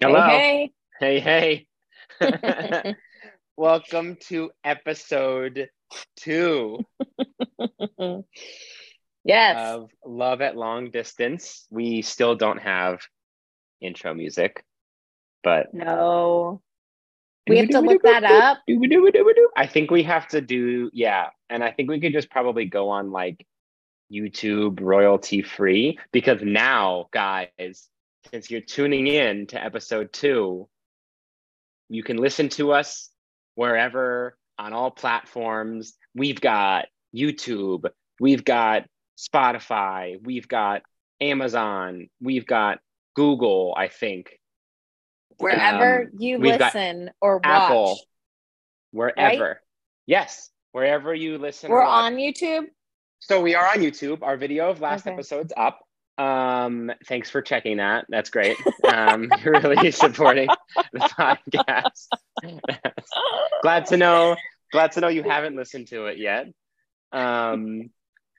Hello. Hey, Hey, hey. hey. Welcome to episode two yes. of Love at Long Distance. We still don't have intro music, but no. We have to look that up. I think we have to do, yeah. And I think we could just probably go on like YouTube royalty free because now, guys, since you're tuning in to episode two, you can listen to us wherever on all platforms. We've got YouTube, we've got Spotify, we've got Amazon, we've got Google, I think, Wherever Um, you listen or watch. Apple, wherever. Yes, wherever you listen. We're watch. on YouTube. So we are on YouTube. Our video of last Okay. episode's up. Um, thanks for checking that. That's great. Um, you're really supporting the podcast. glad to know. Glad to know you haven't listened to it yet. Um,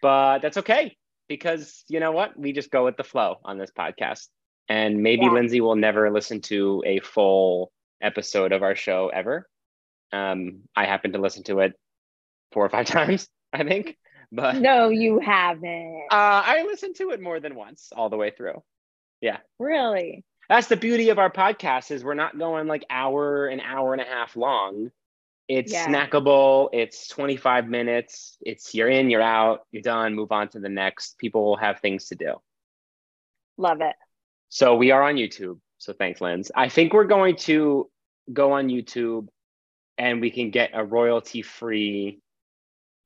but that's okay because you know what? We just go with the flow on this podcast. And maybe Yeah. Lindsay will never listen to a full episode of our show ever. Um, I happen to listen to it four or five times, I think. But No, you haven't. uh, I listened to it more than once all the way through. Yeah. Really? That's the beauty of our podcast is we're not going like hour an hour and a half long. It's Yeah. snackable. It's 25 minutes. It's you're in, you're out, you're done, move on to the next. People will have things to do. Love it. So we are on YouTube. So thanks, Linz. I think we're going to go on YouTube and we can get a royalty free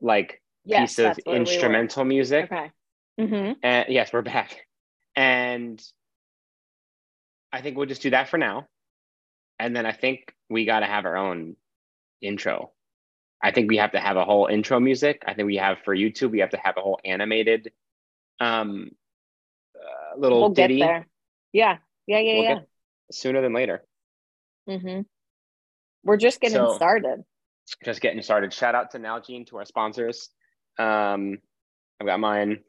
like Yes, piece of where we music. Okay. Mm-hmm. And yes, we're back. And I think we'll just do that for now. And then I think we got to have our own intro. I think we have to have a whole intro music. I think we have for YouTube, we have to have a whole animated um uh, little We'll ditty get there. Yeah. Yeah. Yeah. We'll yeah. sooner than later. mm-hmm. We're just getting So- started. Just getting started. Shout out to Nalgene to our sponsors. Um, I've got mine.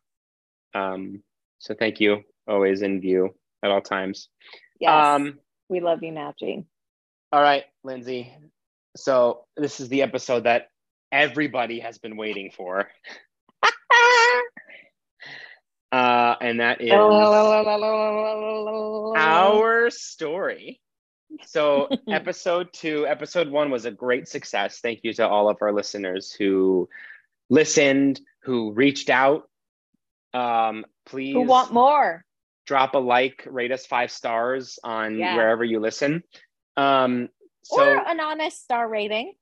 Um, so thank you. Always in view at all times. Yes. Um, we love you Nalgene. All right, Lindsay. So this is the episode that everybody has been waiting for, uh, and that is our story. So episode two, episode one was a great success. Thank you to all of our listeners who listened, who reached out. Um, please Who want more? drop a like, rate us five stars on Yeah. wherever you listen. Um, so or an honest star rating.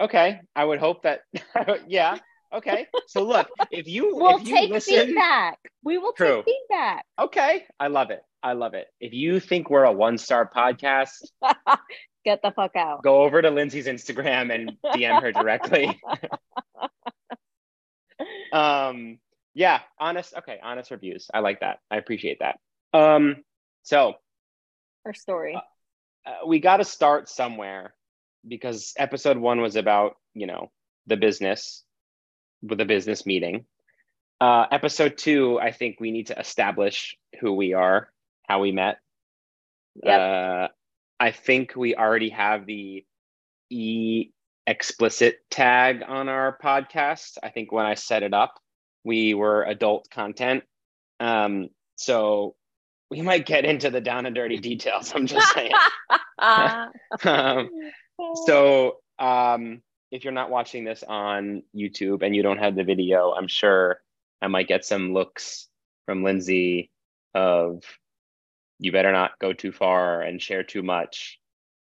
Okay, I would hope that. yeah. Okay. So look, if you We'll if you take listen, feedback. We will True. take feedback. okay, I love it. I love it. If you think we're a one star podcast, Get the fuck out. go over to Lindsay's Instagram and DM her directly. um, yeah, honest. Okay, honest reviews. I like that. I appreciate that. Um, so Our story. uh, we got to start somewhere because episode one was about you know the business with a business meeting uh episode two i think we need to establish who we are how we met Yep. uh i think we already have the e explicit tag on our podcast. I think when i set it up we were adult content. Um so we might get into the down and dirty details i'm just saying. Um, so um, if you're not watching this on YouTube and you don't have the video, I'm sure I might get some looks from Lindsay of you better not go too far and share too much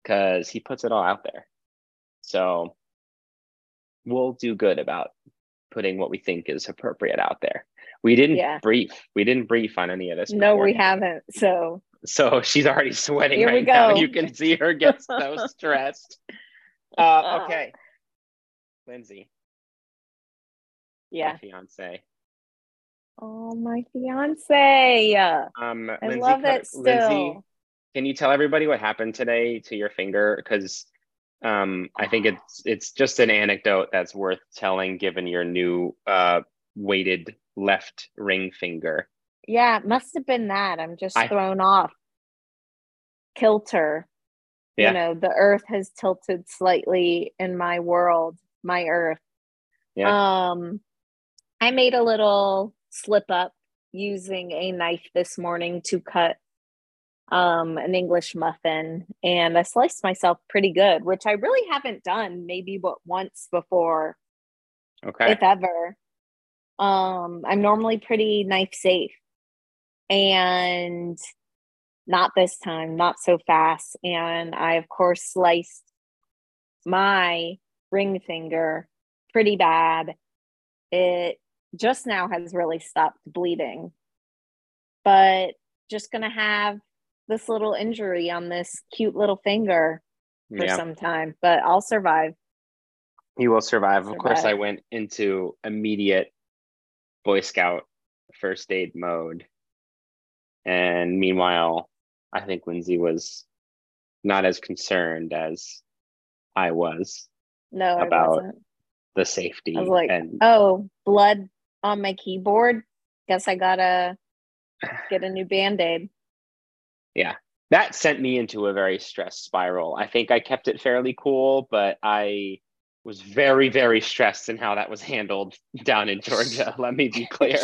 because he puts it all out there. So we'll do good about putting what we think is appropriate out there. We didn't Yeah. brief. We didn't brief on any of this. no, we haven't. So So she's already sweating Here right now. You can see her get so stressed. Uh, okay. Lindsay, yeah. my fiance. Oh, my fiance. Um, I Lindsay, love it still. Lindsay, can you tell everybody what happened today to your finger? Because um, I think it's it's just an anecdote that's worth telling, given your new uh, weighted left ring finger. Yeah, it must have been that. I'm just I- thrown off. kilter. Yeah. You know, the earth has tilted slightly in my world, my earth. Yeah. Um I made a little slip up using a knife this morning to cut um an English muffin and I sliced myself pretty good, which I really haven't done maybe but once before Okay. if ever. Um, I'm normally pretty knife safe. And not this time, not so fast. And I, of course, sliced my ring finger pretty bad. It just now has really stopped bleeding, but just going to have this little injury on this cute little finger for yeah. some time, but I'll survive. You will survive. Of course, I went into immediate Boy Scout first aid mode. And meanwhile, I think Lindsay was not as concerned as I was No, I About- wasn't. the safety. I was like, and oh, blood on my keyboard. Guess I gotta get a new band aid. Yeah, that sent me into a very stressed spiral. I think I kept it fairly cool, but I was very, very stressed in how that was handled down in Georgia. Let me be clear.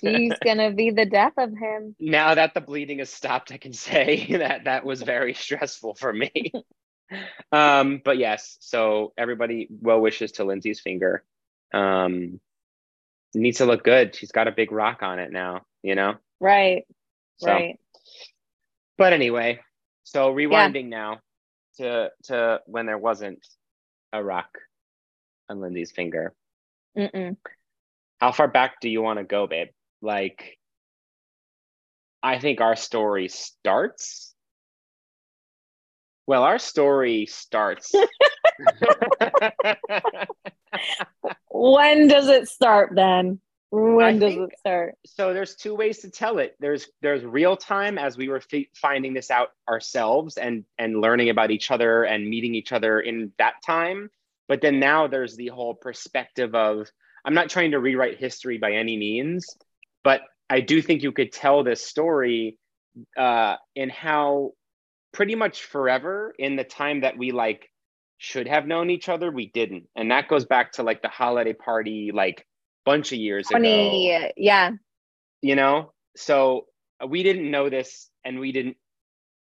She's gonna be the death of him. now that the bleeding has stopped, I can say that that was very stressful for me. um, but yes, so everybody, well wishes to Lindsay's finger. Um, needs to look good. She's got a big rock on it now, you know. Right, So, right. but anyway, so rewinding now to to when there wasn't a rock on Lindsay's finger. Mm-mm. How far back do you want to go, babe? Like, I think our story starts. Well, our story starts. When does it start, then? When I does think- it start? so there's two ways to tell it. There's there's real time as we were fi- finding this out ourselves and and learning about each other and meeting each other in that time. But then now there's the whole perspective of I'm not trying to rewrite history by any means, but I do think you could tell this story uh, in how pretty much forever in the time that we like should have known each other, we didn't, and that goes back to like the holiday party, like bunch of years ago Twenty. Yeah. you know so uh, we didn't know this and we didn't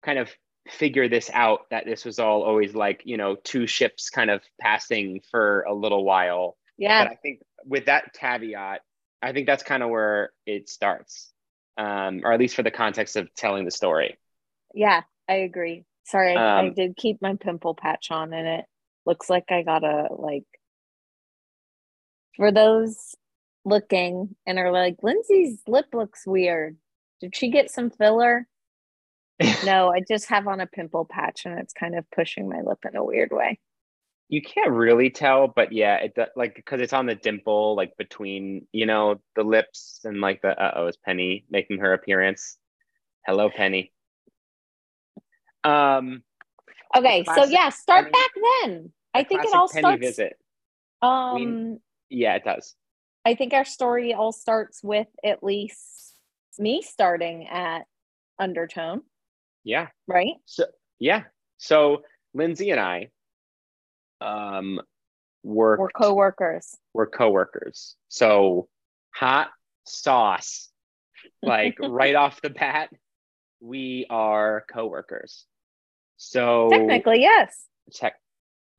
kind of figure this out that this was all always like you know two ships kind of passing for a little while Yeah. but i think with that caveat i think that's kind of where it starts um, or at least for the context of telling the story Yeah. I agree. Sorry, I, I Um, did keep my pimple patch on, and it looks like I got a like. For those looking and are like, Lindsay's lip looks weird. Did she get some filler? no, I just have on a pimple patch, and it's kind of pushing my lip in a weird way. you can't really tell but yeah it like because it's on the dimple like between you know the lips and like the uh-oh is penny making her appearance hello penny um Okay, so yeah, start Penny- back then. I think it all starts. visit Um, yeah it does I think our story all starts with at least me starting at Undertone, yeah right? so yeah so lindsay and i um worked We're coworkers. we're coworkers so hot sauce like right off the bat we are coworkers so Technically, yes. tech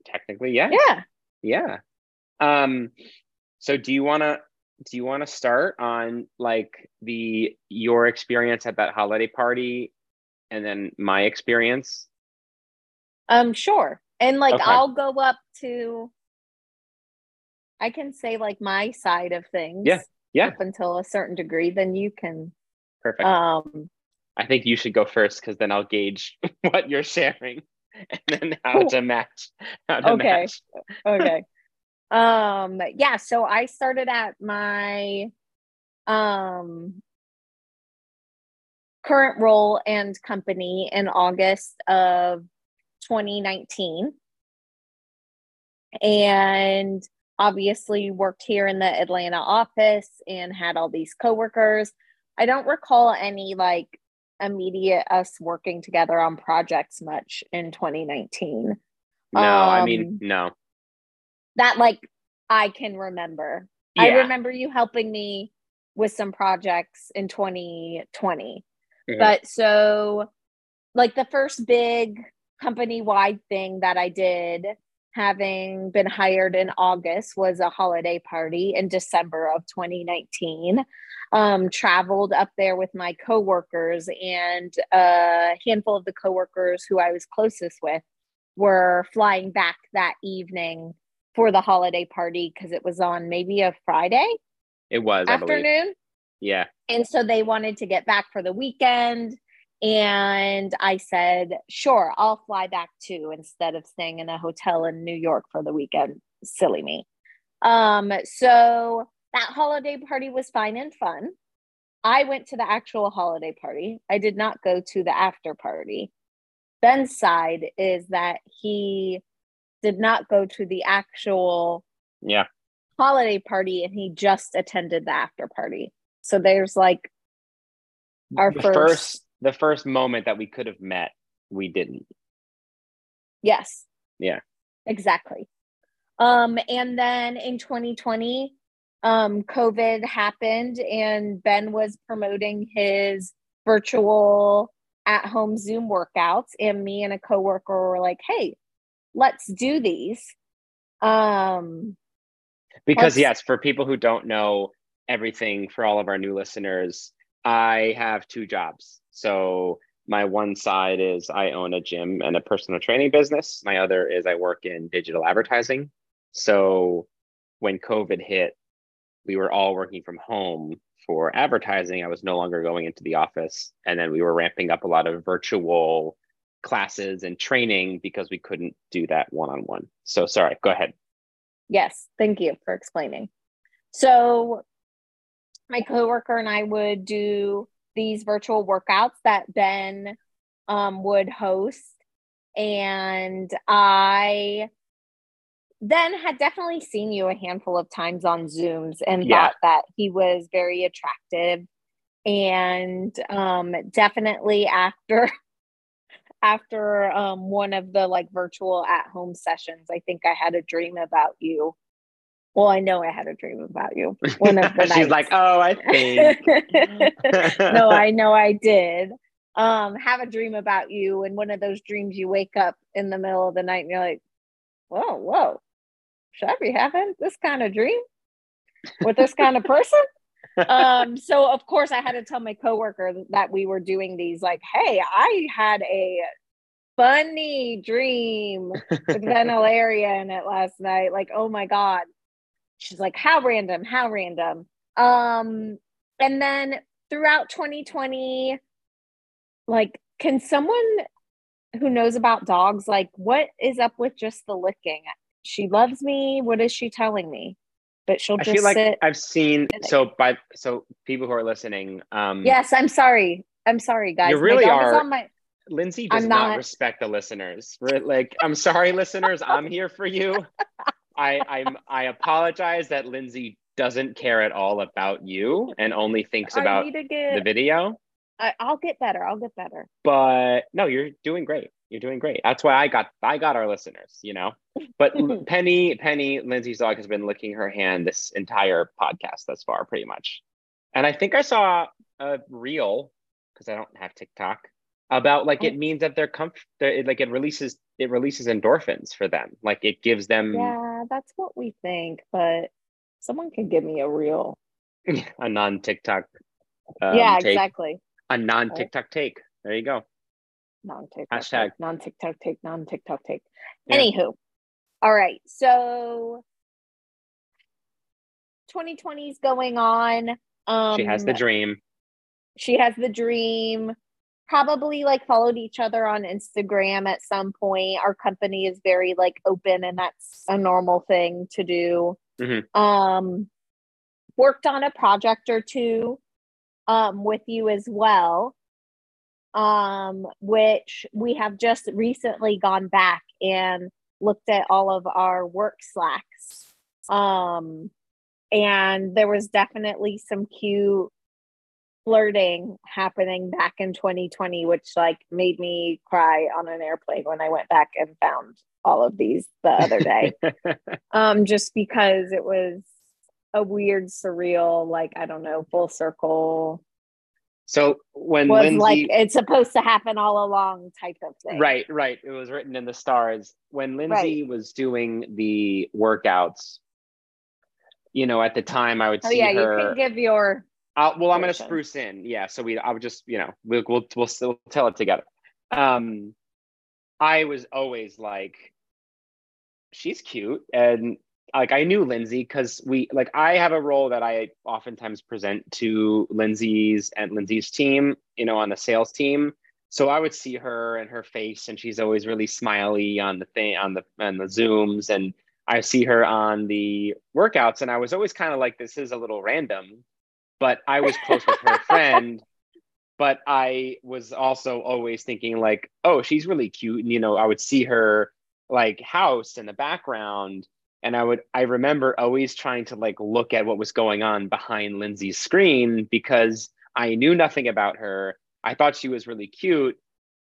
technically yes Yeah. yeah um so do you want to do you want to start on like the your experience at that holiday party and then my experience Um, sure. And like Okay. I'll go up to I can say like my side of things. Yeah, yeah. Up until a certain degree, then you can perfect um i think you should go first because then i'll gauge what you're sharing and then how to match how to Okay. match okay. um yeah, so I started at my um current role and company in August of 2019 and obviously worked here in the Atlanta office and had all these coworkers. I don't recall any like immediate us working together on projects much in 2019. No, I Um, mean no. That like I can remember. Yeah. I remember you helping me with some projects in 2020. Mhm. But so like the first big company wide thing that I did having been hired in August was a holiday party in December of 2019. Um, traveled up there with my coworkers and a handful of the coworkers who I was closest with were flying back that evening for the holiday party because it was on maybe a Friday It was, afternoon. Yeah. And so they wanted to get back for the weekend. And I said, sure, I'll fly back too instead of staying in a hotel in New York for the weekend. Silly me. Um, so that holiday party was fine and fun. I went to the actual holiday party. I did not go to the after party. Ben's side is that he did not go to the actual Yeah. holiday party and he just attended the after party. So there's like our the first, first the first moment that we could have met, we didn't. yes. Yeah. Exactly. Um and then in 2020 um COVID happened and Ben was promoting his virtual at home Zoom workouts and me and a coworker were like, "Hey, let's do these." Um Because yes, for people who don't know everything, for all of our new listeners, I have two jobs. So my one side is I own a gym and a personal training business. My other is I work in digital advertising. So when COVID hit, we were all working from home for advertising. I was no longer going into the office. And then we were ramping up a lot of virtual classes and training because we couldn't do that one on one. So sorry, go ahead. Yes, thank you for explaining. So, my coworker and I would do these virtual workouts that Ben um, would host, and I then had definitely seen you a handful of times on Zooms and Yeah. thought that he was very attractive, and um, definitely after. After um, one of the like virtual at home sessions, I think I had a dream about you. Well, I know I had a dream about you. One of the She's nights. like, oh, I think. no, I know I did. Um, have a dream about you, and one of those dreams you wake up in the middle of the night and you're like, whoa, whoa, should I be having this kind of dream with this kind of person? um, so of course I had to tell my coworker that we were doing these, like, hey, I had a funny dream with Venalaria in it last night. Like, oh my God. She's like, how random, how random. Um, and then throughout 2020, like, can someone who knows about dogs, like, what is up with just the licking? She loves me. What is she telling me? But she'll I just feel like. I've seen so by so people who are listening, um yes, I'm sorry. I'm sorry, guys. You really my dog is are- on my Lindsay does I'm not, not- respect the listeners. We're like, I'm sorry, listeners, I'm here for you. I I'm I apologize that Lindsay doesn't care at all about you and only thinks about to the video. I, I'll get better. I'll get better. But no, you're doing great. You're doing great. That's why I got I got our listeners, you know. But Penny, Penny, Lindsay's dog has been licking her hand this entire podcast thus far, pretty much. And I think I saw a reel because I don't have TikTok about like it oh. means that they're comf they're, like it releases it releases endorphins for them. Like it gives them Yeah, that's what we think, but someone can give me a real. a non TikTok um, yeah, take, exactly. a non TikTok take. There you go. Non TikTok. Hashtag. Non TikTok take. Non TikTok take. Yeah. Anywho, all right. So 2020 is going on. Um, she has the dream. she has the dream probably like followed each other on instagram at some point. Our company is very like open and that's a normal thing to do. Mhm. um worked on a project or two um with you as well um which we have just recently gone back and looked at all of our work slacks. Um and there was definitely some cute flirting happening back in 2020 which like made me cry on an airplane when i went back and found all of these the other day um just because it was a weird surreal like i don't know full circle so when was Lindsay, like it's supposed to happen all along type of thing right, right, it was written in the stars. When Lindsay was doing the workouts, you know, at the time I would oh see yeah her. you can give your I'll, well, I'm going to spruce in. Yeah. So we, I would just, you know, we'll, we'll, we'll still tell it together. Um, I was always like, she's cute. And like, I knew Lindsay because we, like, I have a role that I oftentimes present to Lindsay's and Lindsay's team, you know, on the sales team. So I would see her and her face, and she's always really smiley on the thing, on the, on the Zooms. And I see her on the workouts, and I was always kind of like, this is a little random but I was close with her friend. But I was also always thinking like, oh, she's really cute, and you know, I would see her like house in the background, and I would I remember always trying to like look at what was going on behind Lindsay's screen because I knew nothing about her. I thought she was really cute,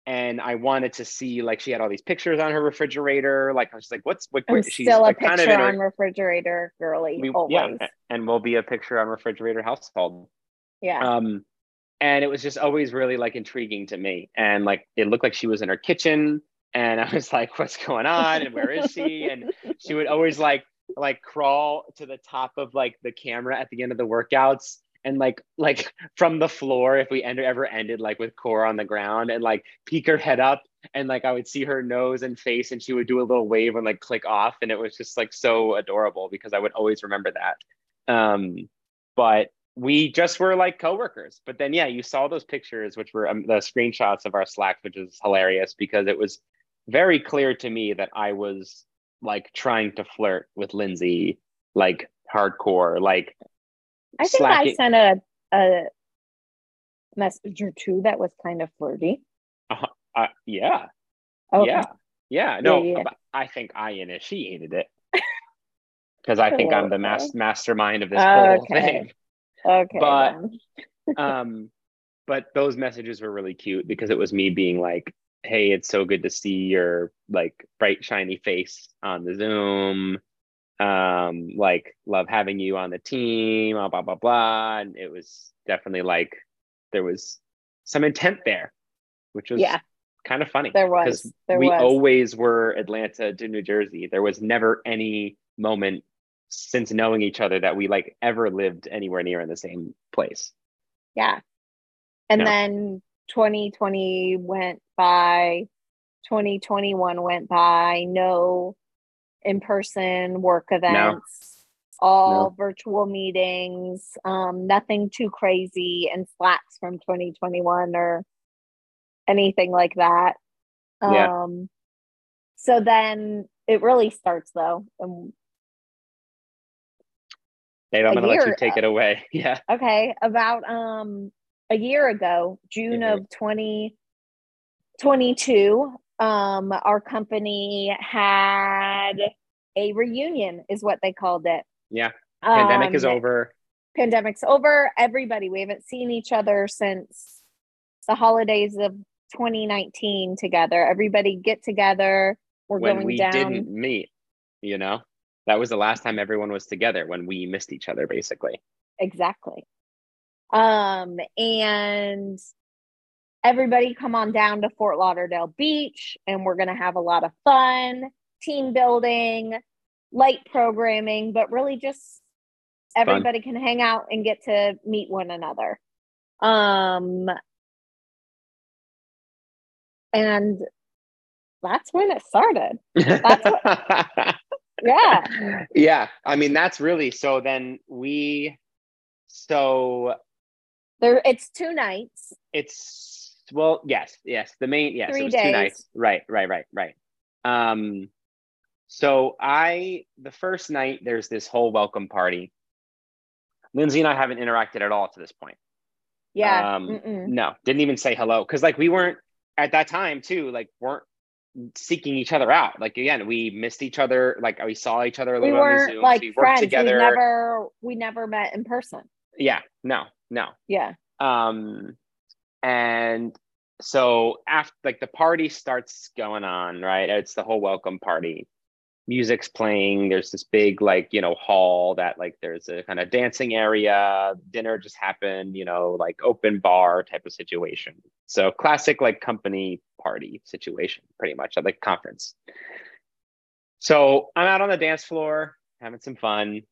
and I wanted to see like she had all these pictures on her refrigerator. Like I was like, what's what? i'm she's still a like kind picture of in her- on refrigerator girly we- always yeah, and we'll be a picture on refrigerator household. Yeah. Um, and it was just always really like intriguing to me. And like it looked like she was in her kitchen, and I was like, "What's going on? And where is she?" And she would always like like crawl to the top of like the camera at the end of the workouts and like like from the floor if we ever ended like with core on the ground and like peek her head up and like I would see her nose and face and she would do a little wave and like click off and it was just like so adorable because I would always remember that. Um, but we just were like coworkers. But then yeah, you saw those pictures which were um, the screenshots of our Slack, which is hilarious because it was very clear to me that I was like trying to flirt with Lindsay like hardcore like i think i sent a a message or two that was kind of flirty uh, yeah okay Yeah. Yeah. No, yeah. but I think I initiated it. Because I think I'm the mas- mastermind of this whole thing. okay but- Um, but those messages were really cute because it was me being like, hey, it's so good to see your like bright, shiny face on the Zoom. Um, like, love having you on the team, blah, blah, blah, blah. And it was definitely like there was some intent there, which was yeah kind of funny. there was there we was always were Atlanta to New Jersey. There was never any moment since knowing each other that we like ever lived anywhere near in the same place. Yeah. And No. then 2020 went by, 2021 went by, no in person work events, all virtual meetings, um, nothing too crazy and slacks from 2021 or anything like that. Yeah. Um, so then it really starts though. Um, Dave, I'm gonna let you take it away. Yeah. okay about um a year ago june Mhm. of 2022 um our company had a reunion is what they called it Yeah. Pandemic is Um, over. pandemic's over everybody we haven't seen each other since the holidays of 2019 together everybody get together we're When going we down didn't meet, you know? That was the last time everyone was together when we missed each other, basically. exactly um and everybody come on down to fort lauderdale beach and we're going to have a lot of fun team building light programming but really just everybody can hang out and get to meet one another. Um and that's when it started. Yeah. Yeah. I mean, that's really so then we so there it's two nights. It's well yes yes. The main yes Three it was two days. nights. Right right right right. Um so i the first night there's this whole welcome party. Lindsay and i haven't interacted at all to this point. Yeah um mm-mm. no didn't even say hello because like we weren't at that time too like weren't seeking each other out. Like again we missed each other like we saw each other a we little on the weren't like we worked friends. Together. we never we never met in person. Yeah no no. Yeah. Um, and so after like the party starts going on, right? It's the whole welcome party. Music's playing. There's this big like you know hall that like there's a kind of dancing area. Dinner just happened, you know, like open bar type of situation. So classic like company party situation, pretty much at like conference. So I'm out on the dance floor having some fun,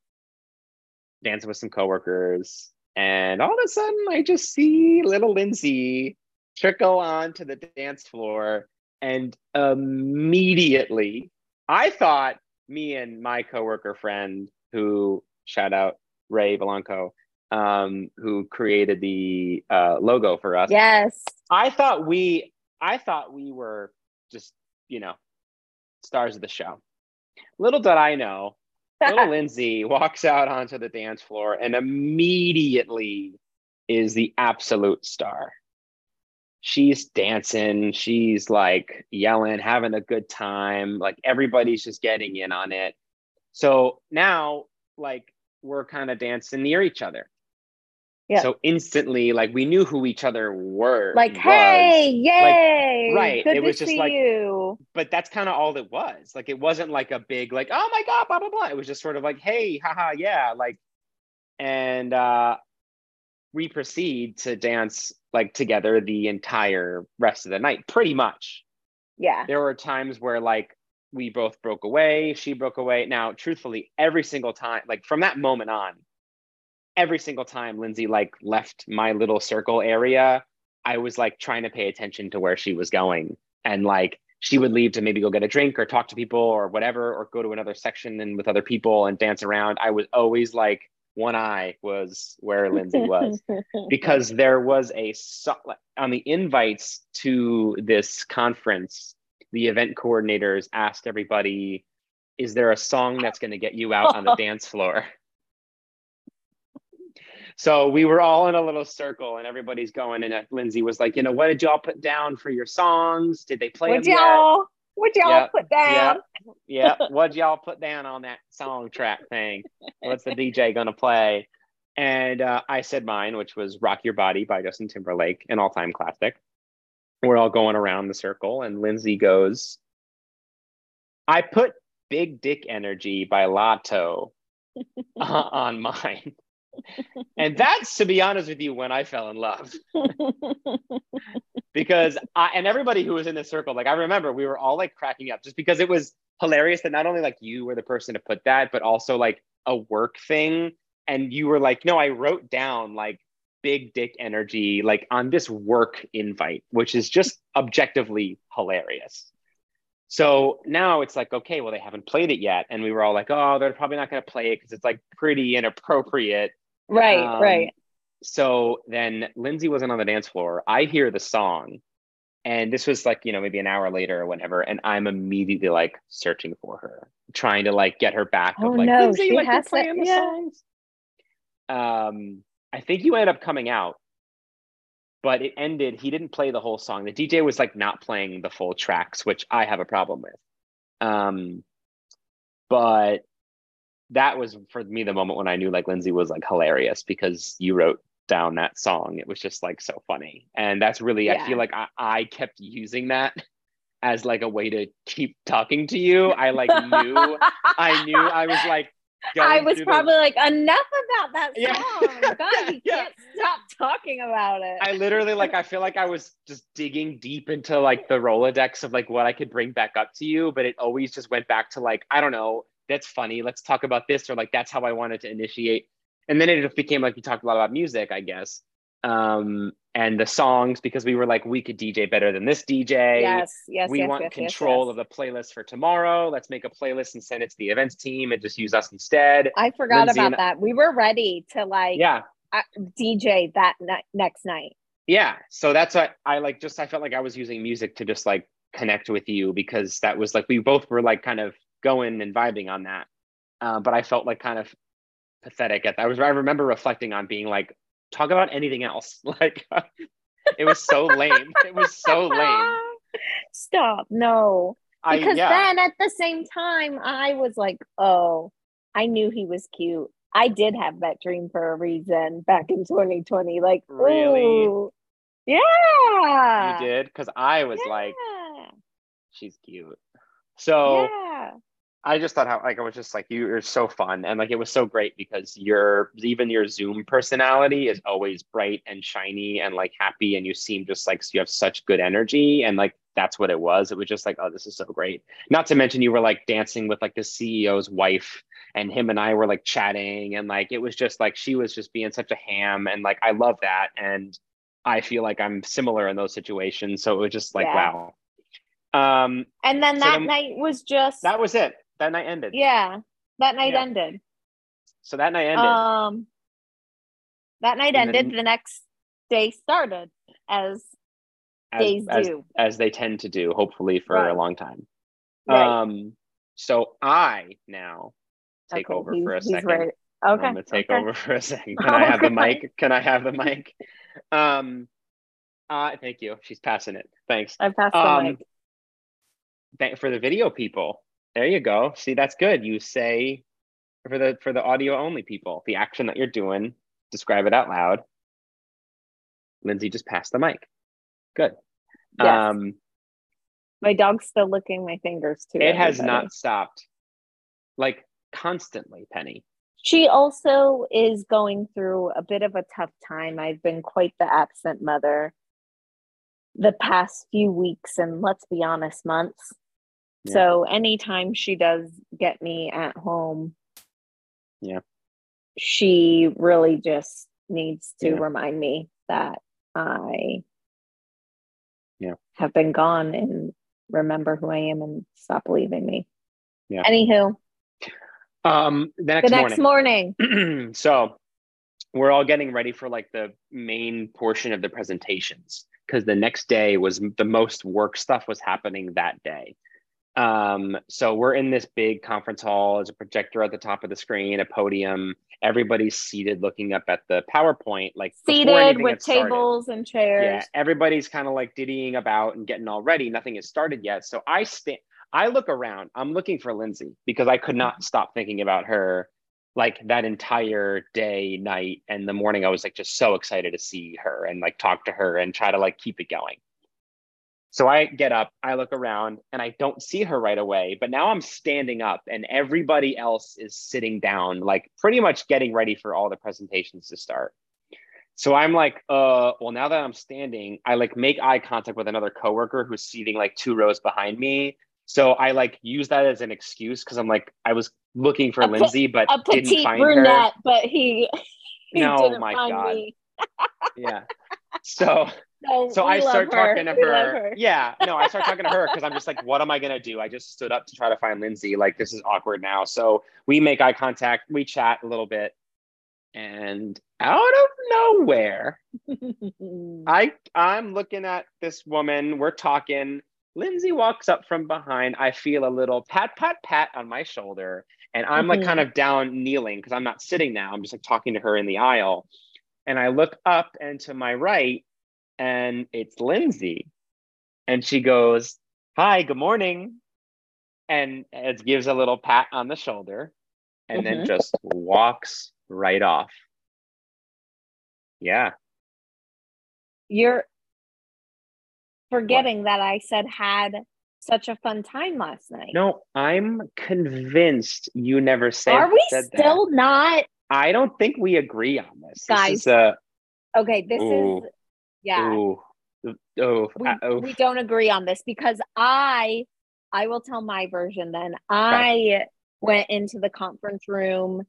dancing with some coworkers, and all of a sudden I just see little Lindsay trickle onto the dance floor, and immediately I thought me and my coworker friend, who shout out Ray Blanco, um, who created the uh, logo for us. Yes. I thought we, I thought we were just, you know, stars of the show. Little did I know, little Lindsay walks out onto the dance floor and immediately is the absolute star. She's dancing, she's like yelling, having a good time. Like everybody's just getting in on it. So now, like, we're kind of dancing near each other. Yeah. So instantly, like we knew who each other were. Like, was. hey, yay. Right, Good it to was just see like- you. but that's kind of all it was. Like it wasn't like a big like, oh my god, blah blah blah. It was just sort of like, hey, haha, yeah, like, and uh, we proceed to dance like together the entire rest of the night, pretty much. Yeah. There were times where like we both broke away, she broke away. Now, truthfully, every single time, like from that moment on, every single time Lindsay like left my little circle area, I was like trying to pay attention to where she was going. And like she would leave to maybe go get a drink or talk to people or whatever, or go to another section and with other people and dance around. I was always like one eye was where Lindsay was because there was a on the invites to this conference the event coordinators asked everybody is there a song that's going to get you out on the dance floor so we were all in a little circle and everybody's going and uh, lindsay was like you know what did y'all put down for your songs? Did they play What them yet? y'all what y'all Yeah, put down? yeah what y'all put down on that song track thing? What's the dj gonna play? And uh, i said mine which was rock your body by justin timberlake an all-time classic. We're all going around the circle and lindsay goes i put big dick energy by Latto on mine and that's to be honest with you when i fell in love because I, and everybody who was in the circle, like I remember we were all like cracking up just because it was hilarious that not only like you were the person to put that, but also like a work thing. And you were like, no, I wrote down like big dick energy, like on this work invite, which is just objectively hilarious. So now it's like, okay, well, they haven't played it yet. And we were all like, oh, they're probably not going to play it because it's like pretty inappropriate. Right, Um, right. So then Lindsay wasn't on the dance floor. I hear the song, and this was like, you know, maybe an hour later or whatever. And I'm immediately like searching for her, trying to like get her back. Oh, of like, no, Lindsay, she like has the yeah. songs. Um, I think you ended up coming out, but it ended. He didn't play the whole song. The DJ was like not playing the full tracks, which I have a problem with. Um, but that was for me the moment when I knew like Lindsay was like hilarious because you wrote down that song. It was just like so funny. And that's really, I feel like I, I kept using that as like a way to keep talking to you. I like knew, I knew I was like, I was through the- probably like, enough about that Yeah. song. God, you Yeah. can't stop talking about it. I literally like I feel like I was just digging deep into like the Rolodex of like what I could bring back up to you, but it always just went back to like, I don't know, that's funny. Let's talk about this, or like that's how I wanted to initiate. And then it just became like we talked a lot about music, I guess. Um, and the songs because we were like, we could DJ better than this DJ. yes, yes, we yes, want yes, control yes. of the playlist for tomorrow. Let's make a playlist and send it to the events team and just use us instead. I forgot Lindsay about and- that. We were ready to like Yeah. uh, DJ that ni- next night. yeah so that's what i like just i felt like i was using music to just like connect with you because that was like we both were like kind of going and vibing on that uh, but i felt like kind of pathetic at that i was i remember reflecting on being like talk about anything else like it was so lame it was so lame Stop. No. i Because yeah then at the same time, I was like, oh, I knew he was cute. I did have that dream for a reason back in 2020. Like, Really? ooh, yeah. You did? Because I was like, she's cute. So yeah. I just thought how like I was just like you, you're so fun and like it was so great because your even your Zoom personality is always bright and shiny and like happy and you seem just like you have such good energy and like that's what it was. It was just like oh this is so great. Not to mention you were like dancing with like the CEO's wife and him and I were like chatting and like it was just like she was just being such a ham and like I love that and I feel like I'm similar in those situations. So it was just like Yeah. wow. Um And then So that then- night was just that was it. That night ended. yeah. That night Yeah. ended. So that night ended. Um that night And ended. then- the next day started as as, days as, do. as they tend to do, hopefully for Right. a long time. Right. Um, so I now take Okay, over for a second. ready. Okay. I'm gonna take okay. over for a second. Can I have the mic? Can I have the mic? Um, uh, thank you. She's passing it. Thanks. I passed the Um, mic. Thank for the video people. There you go. See, that's good. You say for the for the audio only people, the action that you're doing, describe it out loud. Lindsay just passed the mic. Good. Yes. Um, My dog's still licking my fingers too. it has everybody. not stopped like constantly penny She also is going through a bit of a tough time. I've been quite the absent mother the past few weeks and let's be honest, months. Yeah. So anytime she does get me at home, Yeah. she really just needs to Yeah. remind me that I Yeah. have been gone and remember who I am and stop leaving me. Yeah. Anywho, um the next the next morning, morning. so we're all getting ready for like the main portion of the presentations because the next day was the most work stuff was happening that day um so we're in this big conference hall there's a projector at the top of the screen a podium everybody's seated looking up at the powerpoint like seated with had started. tables and chairs. Yeah, everybody's kind of like diddying about and getting all ready. Nothing has started yet. So I stand, I look around. I'm looking for Lindsay because I could not stop thinking about her like that entire day, night, and the morning. I was like just so excited to see her and like talk to her and try to like keep it going. So I get up, I look around, and I don't see her right away. But now I'm standing up, and everybody else is sitting down, like pretty much getting ready for all the presentations to start. So I'm like, uh, well, now that I'm standing, I like make eye contact with another coworker who's seating like two rows behind me. So I like use that as an excuse because I'm like, I was looking for A Lindsay, but a didn't find brunette, but he, he No, my God. Yeah. So So, so I start her. talking to We love her. Yeah, no, I start talking to her because I'm just like, what am I gonna do? I just stood up to try to find Lindsay. Like this is awkward now. So we make eye contact, we chat a little bit, and out of nowhere, I I'm looking at this woman. We're talking. Lindsay walks up from behind. I feel a little pat, pat, pat on my shoulder, and I'm like Mhm. kind of down kneeling because I'm not sitting now. I'm just like talking to her in the aisle, and I look up and to my right, and it's Lindsay, and she goes, "Hi, good morning," and it gives a little pat on the shoulder, and then Mhm. just walks right off. Yeah. You're forgetting that I said had such a fun time last night. No, I'm convinced you never said. Are we said that. still not? I don't think we agree on this. Guys, this is a Okay, this Ooh. is yeah. ooh, oh, we, oh. we don't agree on this because I I will tell my version then. I went into the conference room,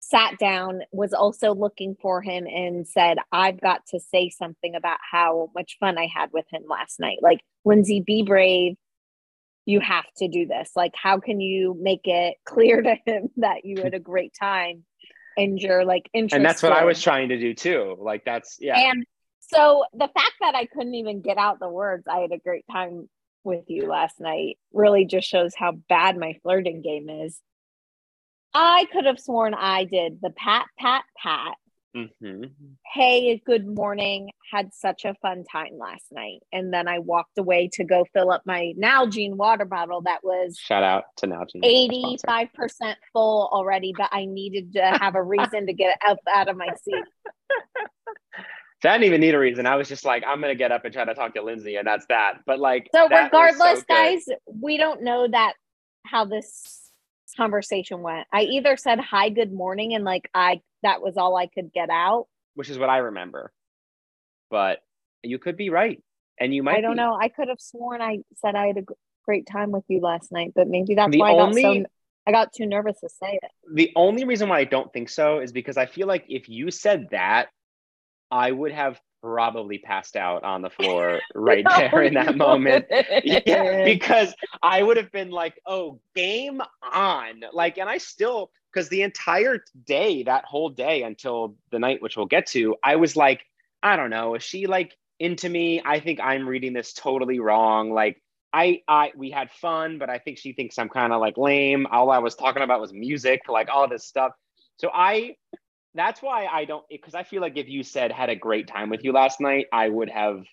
sat down, was also looking for him and said, I've got to say something about how much fun I had with him last night. Like, Lindsay, be brave. You have to do this. Like, how can you make it clear to him that you had a great time and you're like interested? and that's what I was trying to do too. Like that's yeah. And so the fact that I couldn't even get out the words, I had a great time with you last night, really just shows how bad my flirting game is. I could have sworn I did the pat, pat, pat hmm hey, good morning, had such a fun time last night. And then I walked away to go fill up my Nalgene water bottle that was Shout out to Nalgene. 85% full already, but I needed to have a reason to get out, out of my seat. So I didn't even need a reason. I was just like, I'm gonna get up and try to talk to Lindsay, and that's that. But like, So was so regardless, guys, we don't know that how this conversation went. I either said hi, good morning, and like I that was all I could get out. which is what I remember. But you could be right, and you might. I don't be. know. I could have sworn I said I had a great time with you last night, but maybe that's The why I got so I got too nervous to say it. The only reason why I don't think so is because I feel like if you said that, I would have probably passed out on the floor right there in that moment. yeah, because I would have been like, oh, game on. Like, and I still, because the entire day, that whole day until the night, which we'll get to, I was like, I don't know, is she like into me? I think I'm reading this totally wrong. Like, I, I, we had fun, but I think she thinks I'm kind of like lame. All I was talking about was music, like all this stuff. So I, that's why I don't, because I feel like if you said had a great time with you last night, I would have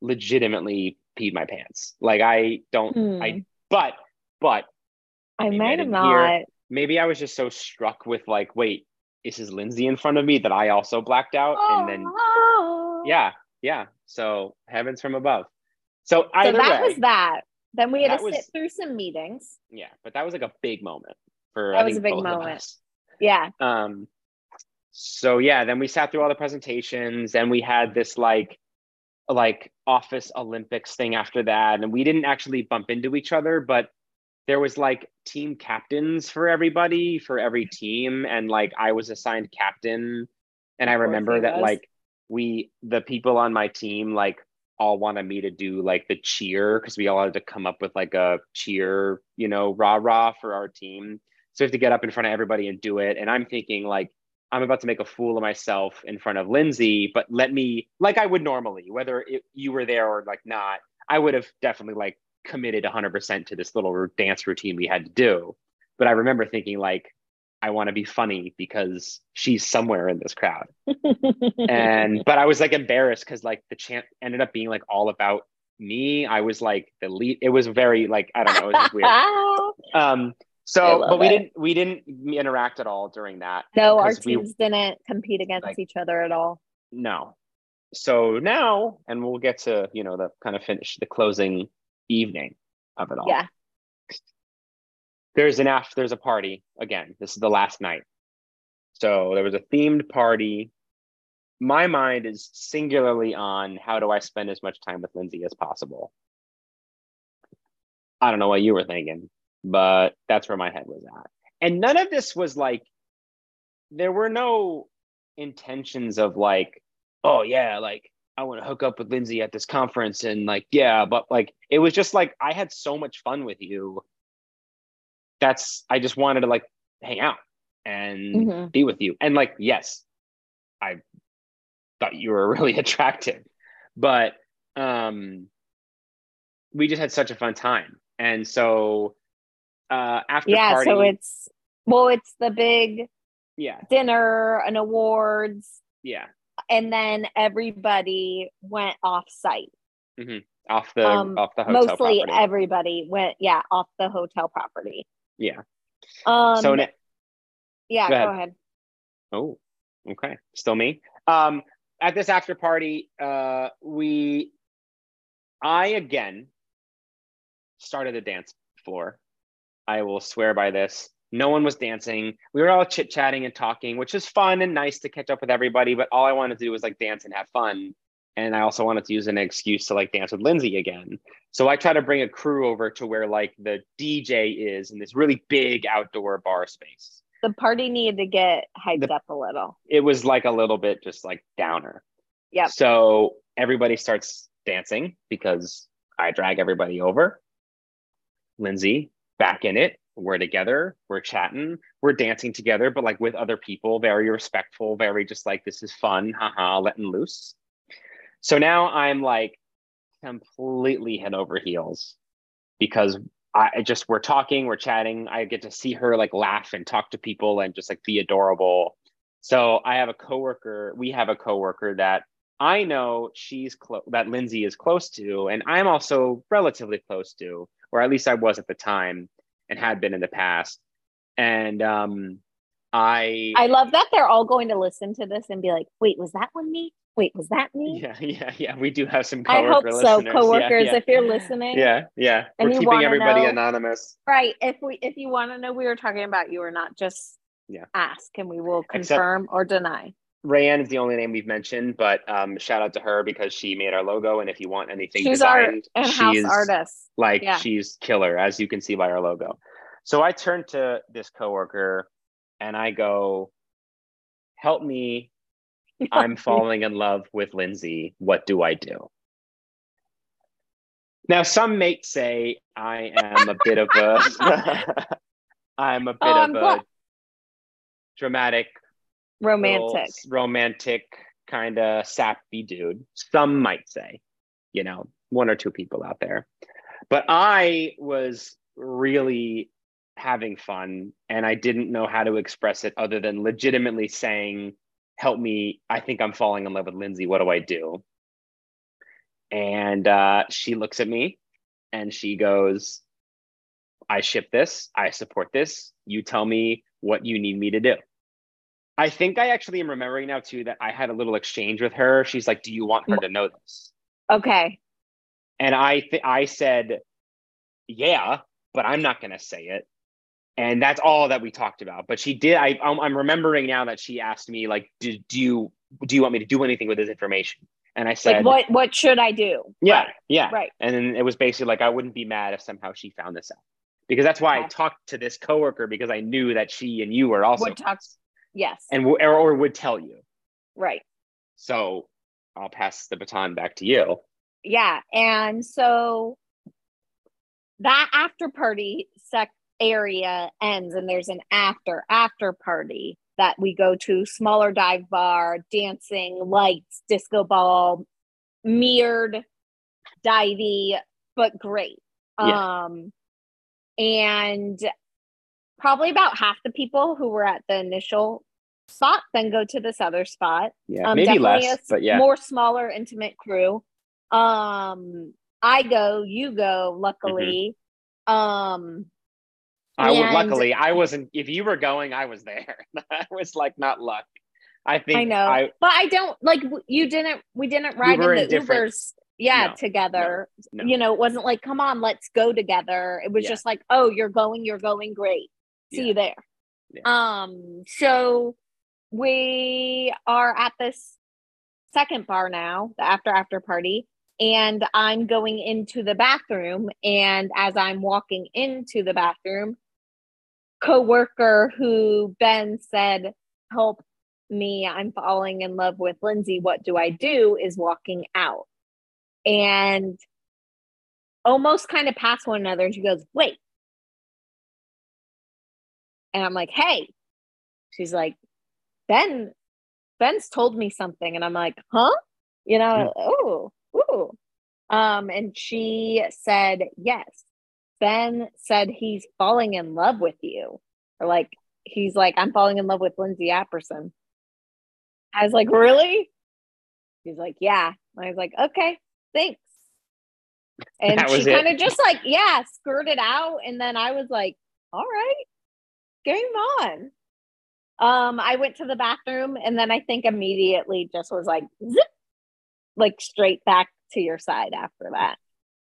legitimately peed my pants. Like I don't, Hmm. I, but, but I might have didn't hear- maybe I was just so struck with like, wait, this is Lindsay in front of me that I also blacked out. And then, Oh. yeah, yeah. So heavens from above. So So that way, was that. Then we had to was- sit through some meetings. yeah, but that was like a big moment for That I was a big moment. Yeah. Um, so yeah, then we sat through all the presentations, and we had this like like office Olympics thing after that, and we didn't actually bump into each other, but there was like team captains for everybody for every team, and like I was assigned captain, and I remember that like we the people on my team like all wanted me to do like the cheer because we all had to come up with like a cheer, you know, rah rah for our team. So we have to get up in front of everybody and do it. And I'm thinking like I'm about to make a fool of myself in front of Lindsay, but let me like I would normally, whether it, you were there or like not, I would have definitely like committed 100% to this little dance routine we had to do. But I remember thinking like I want to be funny because she's somewhere in this crowd and but I was like embarrassed because like the chant ended up being like all about me. I was like the lead. It was very like I don't know. It was weird. Um. So, but we it. didn't we didn't interact at all during that. no, our because we- teams didn't compete against like- each other at all. No. So now, and we'll get to you know the kind of finish the closing evening of it all. Yeah. There's an after. There's a party again. This is the last night. So there was a themed party. My mind is singularly on how do I spend as much time with Lindsay as possible. I don't know what you were thinking, but that's where my head was at. And none of this was like, there were no intentions of like, oh yeah, like I want to hook up with Lindsay at this conference and like, yeah, but like it was just like I had so much fun with you. That's I just wanted to like hang out and Mhm. be with you. And like, yes, I thought you were really attractive, but um we just had such a fun time. And so uh after Yeah. party, So it's well, it's the big yeah, dinner and awards, yeah, and then everybody went off site. off the Um, off the hotel Mostly property. everybody went, yeah, off the hotel property. yeah. Um, so na- yeah, go go ahead. ahead. Oh, okay. Still me. Um, at this after party, uh, we, I again started the dance floor. I will swear by this. No one was dancing. We were all chit chatting and talking, which is fun and nice to catch up with everybody. But all I wanted to do was like dance and have fun. And I also wanted to use an excuse to like dance with Lindsay again. So I try to bring a crew over to where like the DJ is in this really big outdoor bar space. The party needed to get hyped The- up a little. it was like a little bit just like downer. Yeah. So everybody starts dancing because I drag everybody over. Lindsay back in it. We're together. We're chatting. We're dancing together, but like with other people, very respectful, very just like this is fun, haha, letting loose. So now I'm like completely head over heels because I just we're talking, we're chatting. I get to see her like laugh and talk to people and just like be adorable So I have a coworker, we have a coworker that I know she's close that Lindsay is close to, and I'm also relatively close to, or at least I was at the time and had been in the past. And um I I love that they're all going to listen to this and be like, wait, was that one me? Wait, was that me? Yeah, yeah, yeah. We do have some I hope so, listeners. coworkers, yeah, yeah. if you're listening. Yeah, yeah. and We're keeping everybody know- anonymous. Right. If we if you want to know we were talking about you or not, just Yeah. ask and we will Except- confirm or deny. Rayanne is the only name we've mentioned, but um, shout out to her because she made our logo. And if you want anything She's our designed, in-house she's artist. like Yeah. she's killer, as you can see by our logo. So I turned to this coworker and I go, "Help me! I'm falling in love with Lindsay. What do I do?" Now, some may say I am a bit of a, I'm a bit Oh, of a dramatic Romantic. romantic kind of sappy dude. Some might say, you know, one or two people out there. But I was really having fun and I didn't know how to express it other than legitimately saying, Help me. I think I'm falling in love with Lindsay. What do I do? And uh, she looks at me and she goes, I ship this. I support this. You tell me what you need me to do. I think I actually am remembering now too that I had a little exchange with her. She's like, "Do you want her to know this?" Okay. And I th- I said, "Yeah, but I'm not going to say it." And that's all that we talked about. But she did. I I'm, I'm remembering now that she asked me like, do, "Do you do you want me to do anything with this information?" And I said, Like what what should I do? "Yeah, Right. yeah." Right. And then it was basically like I wouldn't be mad if somehow she found this out because that's why I talked to this coworker because I knew that she and you were also Would talk- Yes. and w- or, or would tell you. right. So I'll pass the baton back to you. Yeah. And so that after party sec area ends and there's an after after party that we go to smaller dive bar, dancing, lights, disco ball, mirrored, divey, but great. Yeah. Um and probably about half the people who were at the initial spot then go to this other spot Yeah, um, maybe less, a but yeah. more smaller, intimate crew. Um, I go, you go. Luckily, um, I would, and- luckily, I wasn't. If you were going, I was there. I was like not luck. I think I know, I, but I don't like you didn't. We didn't ride were in in the different- Ubers. Yeah, No, together. no. You know, it wasn't like, come on, let's go together. It was Yeah. just like, oh, you're going, you're going, great. See Yeah. you there. Yeah. Um, so we are at this second bar now, the after after party, and I'm going into the bathroom. And as I'm walking into the bathroom, coworker who Ben said, "Help me! I'm falling in love with Lindsay. What do I do?" is walking out, and almost kind of past one another. And she goes, "Wait." And I'm like, hey. She's like, Ben, Ben's told me something. And I'm like, huh? You know, oh, ooh. Um, and she said, yes. Ben said he's falling in love with you. Or like, he's like, I'm falling in love with Lindsay Apperson. I was like, really? He's like, yeah. I was like, okay, thanks. And she kind of just like, yeah, skirted out. And then I was like, all right, game on. Um, I went to the bathroom and then I think immediately just was like zip, like straight back to your side after that.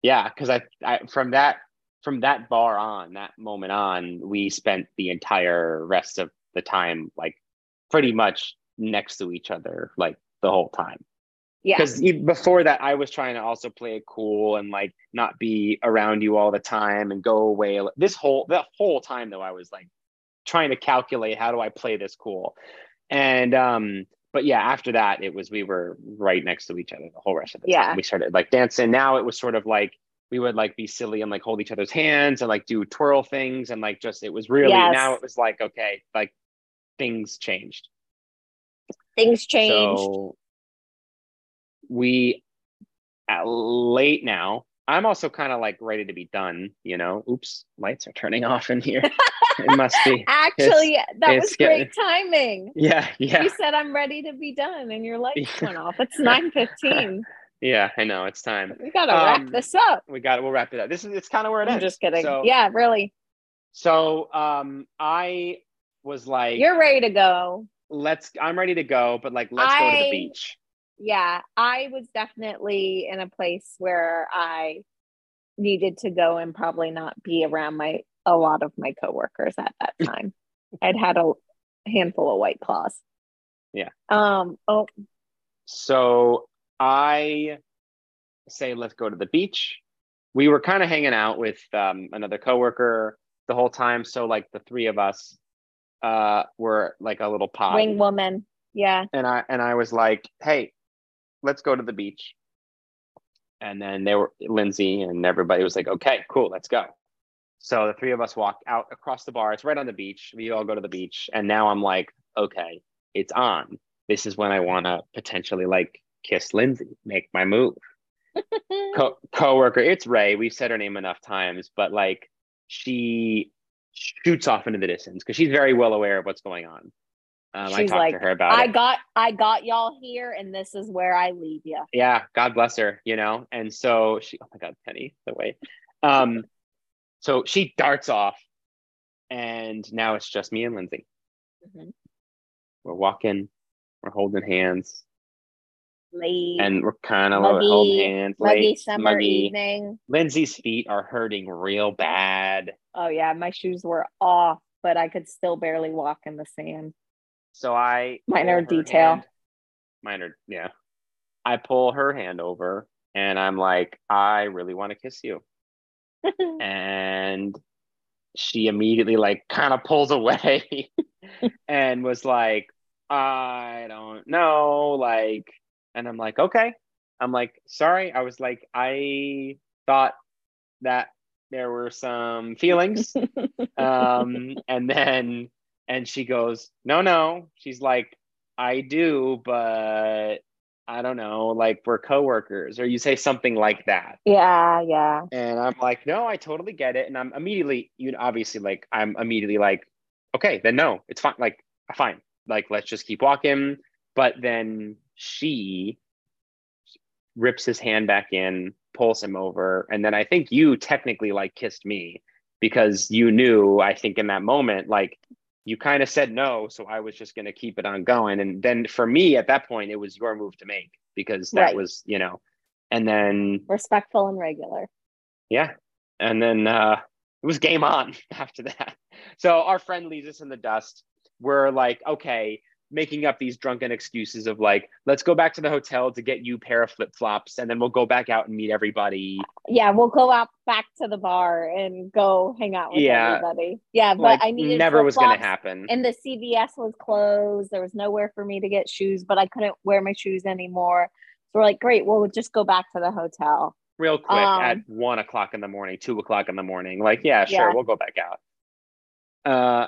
yeah, because I, I from that from that bar on that moment on, we spent the entire rest of the time like pretty much next to each other like the whole time. Yeah. because before that i was trying to also play it cool and like not be around you all the time and go away this whole the whole time though i was like trying to calculate how do i play this cool and um but yeah after that it was we were right next to each other the whole rest of the Yeah. time we started like dancing now it was sort of like we would like be silly and like hold each other's hands and like do twirl things and like just it was really Yes. now it was like okay like things changed Things changed. so we at late now, I'm also kind of like ready to be done, you know. Oops, lights are turning off in here. it must be. Actually, that it's was great timing. Yeah, yeah. You said I'm ready to be done and your lights went off. It's 9:15. Yeah, I know. It's time. We got to wrap Um, this up. We got it. We'll wrap it up. This is it's kind of where it I'm ends. just kidding. So, yeah, really. So um I was like You're ready to go. let's I'm ready to go, but like let's go to the beach. Yeah, I was definitely in a place where I needed to go and probably not be around my a lot of my coworkers at that time. I'd had a handful of white claws. Yeah. Um. Oh, So I say let's go to the beach. We were kind of hanging out with um, another coworker the whole time. So like the three of us uh, were like a little pod. wing woman. Yeah. and I and I was like, "Hey, let's go to the beach." And then they were Lindsay and everybody was like, "Okay, cool, let's go." So the three of us walk out across the bar. It's right on the beach. We all go to the beach, and now I'm like, "Okay, it's on. This is when I want to potentially like kiss Lindsay, make my move." Co- coworker, it's Ray. We've said her name enough times, but like she shoots off into the distance because she's very well aware of what's going on. Um, I She's talked like, to her about I it. got I got y'all here, and this is where I leave you. yeah god bless her you know and so she oh my god penny the way um so she darts off and now it's just me and lindsay Mhm. we're walking we're holding hands Leave. and we're kind of holding hands muggy late, summer muggy. evening. lindsay's feet are hurting real bad Oh yeah, my shoes were off, but I could still barely walk in the sand. So i Minor detail. hand- minor yeah. I pull her hand over and i'm like i really want to kiss you. And she immediately like kind of pulls away and was like i don't know like and i'm like okay. I'm like sorry. I was like i thought that there were some feelings. Um and then and she goes no no she's like i do but i don't know like we're coworkers or you say something like that yeah, yeah. and I'm like, no, I totally get it. And I'm immediately, you know, obviously, like, I'm immediately like, okay, then no, it's fine. Like, fine. Like, let's just keep walking. But then she rips his hand back in, pulls him over. And then I think you technically like kissed me because you knew, I think in that moment, like, you kind of said no. So I was just going to keep it on going. And then for me at that point, it was your move to make because that Right. was, you know, and then Respectful and regular. yeah. And then uh, it was game on after that. So our friend leaves us in the dust. We're like, okay, making up these drunken excuses of like, let's go back to the hotel to get you a pair of flip flops, and then we'll go back out and meet everybody. Yeah, we'll go out back to the bar and go hang out with Yeah. everybody. Yeah, but like, I needed never was going to happen. And the CVS was closed. There was nowhere for me to get shoes, but I couldn't wear my shoes anymore. So we're like, great, well, we'll just go back to the hotel. Real quick um, at one o'clock in the morning, two o'clock in the morning. Like, yeah, sure, Yeah. we'll go back out. Uh,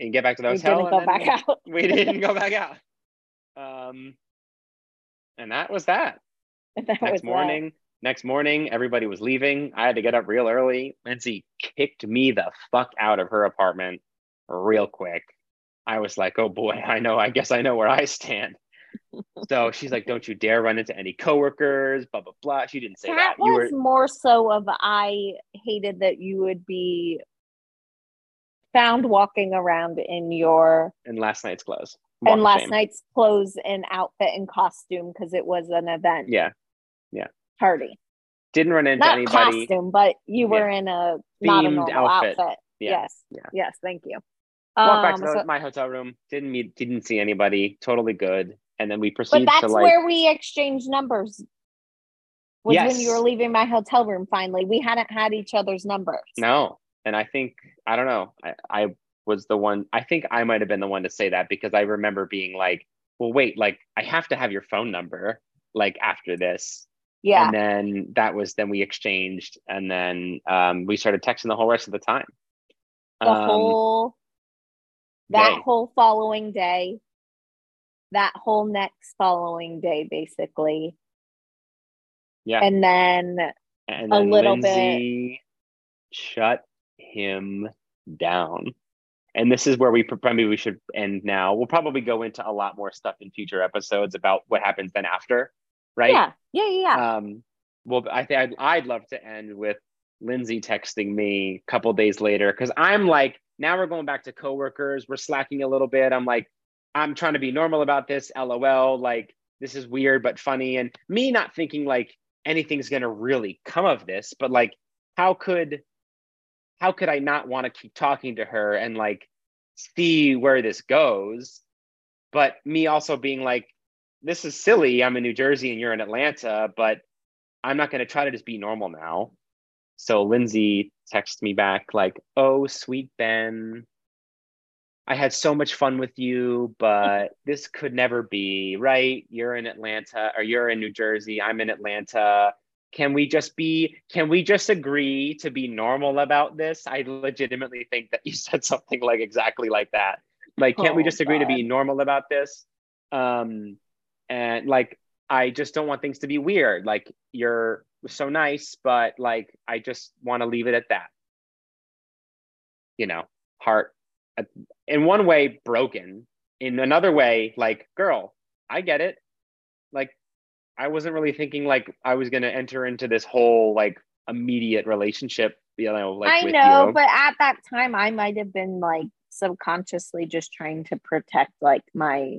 and get back to the We hotel. didn't and go back out. we didn't go back out. Um, and that was that. That was next that. morning next morning everybody was leaving i had to get up real early lindsay kicked me the fuck out of her apartment real quick i was like oh boy i know i guess i know where i stand so she's like don't you dare run into any coworkers blah blah blah she didn't say that, That you were was more so of I hated that you would be found walking around in your in last night's clothes Walk and last night's clothes and outfit and costume because it was an event yeah yeah. party. didn't run into Not anybody costume, but you were in a Themed outfit. outfit. Yeah. Yes. Yeah. Yes. Thank you. walked back Um, to the- so- my hotel room didn't meet didn't see anybody totally good and then we but proceeded that's to like where we exchanged numbers. Was when you were leaving my hotel room. Finally, we hadn't had each other's numbers. No. And I think, I don't know, I, I was the one, I think I might have been the one to say that because I remember being like, well, wait, like, I have to have your phone number, like, after this. Yeah. And then that was, then we exchanged and then um, we started texting the whole rest of the time. the Um, whole that day. whole following day that whole next following day basically Yeah. and then And A little Lindsay shut him down. And this is where we probably we should end now. We'll probably go into a lot more stuff in future episodes about what happens then after, right? Yeah, yeah, yeah. Um, well, I think I'd, I'd love to end with Lindsay texting me a couple days later because I'm like, now we're going back to coworkers. We're slacking a little bit. I'm like, I'm trying to be normal about this. LOL. Like, this is weird but funny. And me not thinking like anything's gonna really come of this, but like, how could how could I not want to keep talking to her and like see where this goes? But me also being like, this is silly. I'm in New Jersey and you're in Atlanta, but I'm not going to try to just be normal now. So Lindsay texts me back, like, oh, sweet Ben, I had so much fun with you, but this could never be, right? You're in Atlanta or you're in New Jersey. I'm in Atlanta can we just be can we just agree to be normal about this? I legitimately think that you said something like exactly like that. Like can't we Oh, just agree to be normal about this? Um and like i just don't want things to be weird. Like you're so nice but like i just want to leave it at that. You know heart uh, in one way broken. In another way like girl i get it. Like I wasn't really thinking like I was gonna enter into this whole like immediate relationship, you know, like I know, you. but at that time, I might have been like subconsciously just trying to protect like my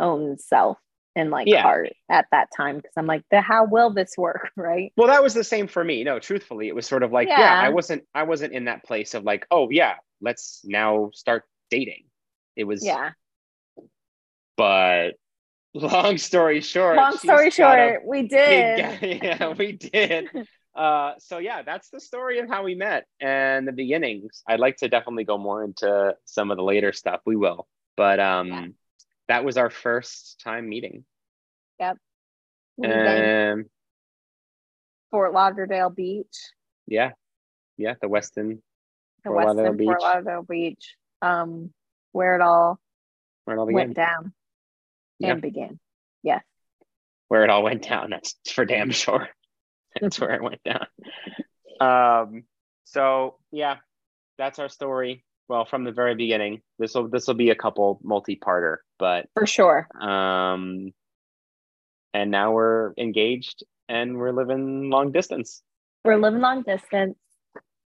own self and like Yeah. heart at that time because I'm like, the how will this work, right? well, that was the same for me. No, truthfully, it was sort of like, yeah. Yeah. I wasn't I wasn't in that place of like, oh yeah, let's now start dating. It was Yeah. but long story short. Long story got a short, we did. yeah, we did. Uh, so yeah, that's the story of how we met and the beginnings. I'd like to definitely go more into some of the later stuff. We will, but um, Yeah. that was our first time meeting. yep Um, Fort Lauderdale Beach, yeah, yeah, the Westin, the Fort Lauderdale Westin Fort Beach. Lauderdale Beach, um, where it all where it all went down Yeah. and began. Yeah. Where it all went down. That's for damn sure. That's where it went down. Um, so yeah, that's our story. Well, from the very beginning. This will this will be a couple multi-parter, but For sure. um and now we're engaged and we're living long distance We're living long distance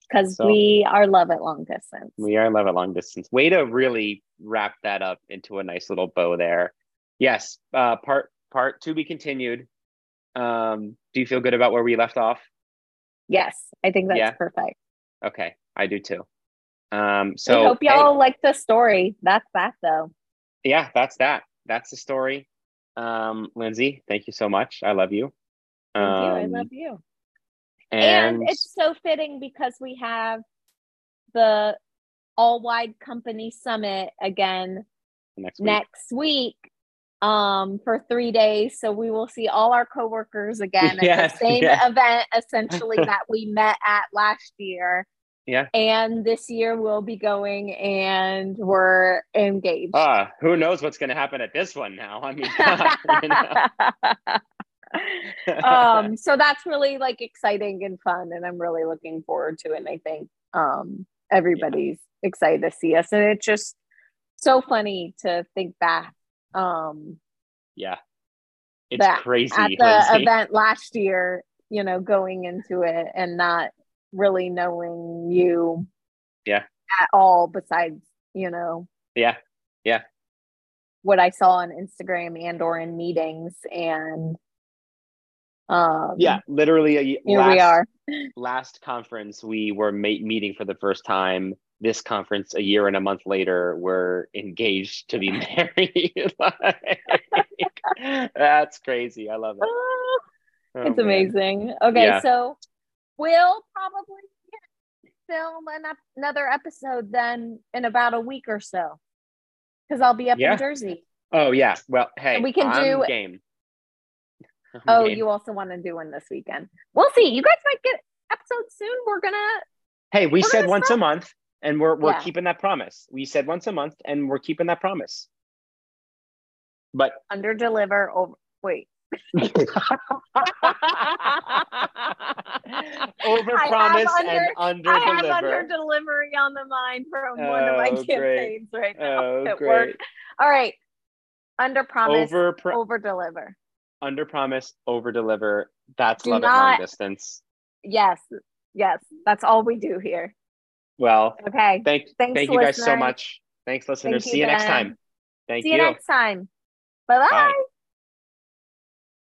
because So- we are love at long distance. we are love at long distance way to really wrap that up into a nice little bow there yes uh part part to be continued um do you feel good about where we left off Yes, I think that's Yeah. perfect. okay i do too um I so hope y'all like the story. That's that though. yeah that's that that's the story um lindsay thank you so much i love you Thank you. I Um, love you. and, and it's so fitting because we have the all wide company summit again next week. next week um for three days so we will see all our coworkers again at Yes, the same yeah. event essentially that we met at last year Yeah. and this year we'll be going and we're engaged ah who knows what's going to happen at this one now i mean God, you know? um so that's really like exciting and fun and i'm really looking forward to it and i think um everybody's excited to see us and it's just so funny to think back um Yeah. It's crazy. at the Lindsay. event last year you know going into it and not really knowing you Yeah. at all besides you know Yeah. Yeah. what i saw on instagram and or in meetings and um Yeah. Literally, a, here last, we are last conference, we were ma- meeting for the first time. This conference, a year and a month later, we're engaged to be married. Like, that's crazy. I love it. Oh, it's amazing. Okay, Yeah. so we'll probably film an another episode then in about a week or so because I'll be up Yeah. in Jersey. Oh yeah. Well, hey, And we can I'm do- game. I'm Oh, game. you also want to do one this weekend? We'll see. You guys might get episodes soon. We're gonna. Hey, we said once a month, and we're we're Yeah. keeping that promise. We said once a month, and we're keeping that promise. But under deliver oh, over wait Over promise and under I have under delivery on the mind from one of my Oh, great. campaigns right now Oh, at great. work. All right. Under promise, Over pro- over deliver. under promise, over deliver. That's Do love at long distance. Yes. Yes. That's all we do here. Well, Okay. thank Thanks, thank you guys so much. Thanks, listeners. Thank See you next time. Thank you. See you next time. Bye bye. Bye.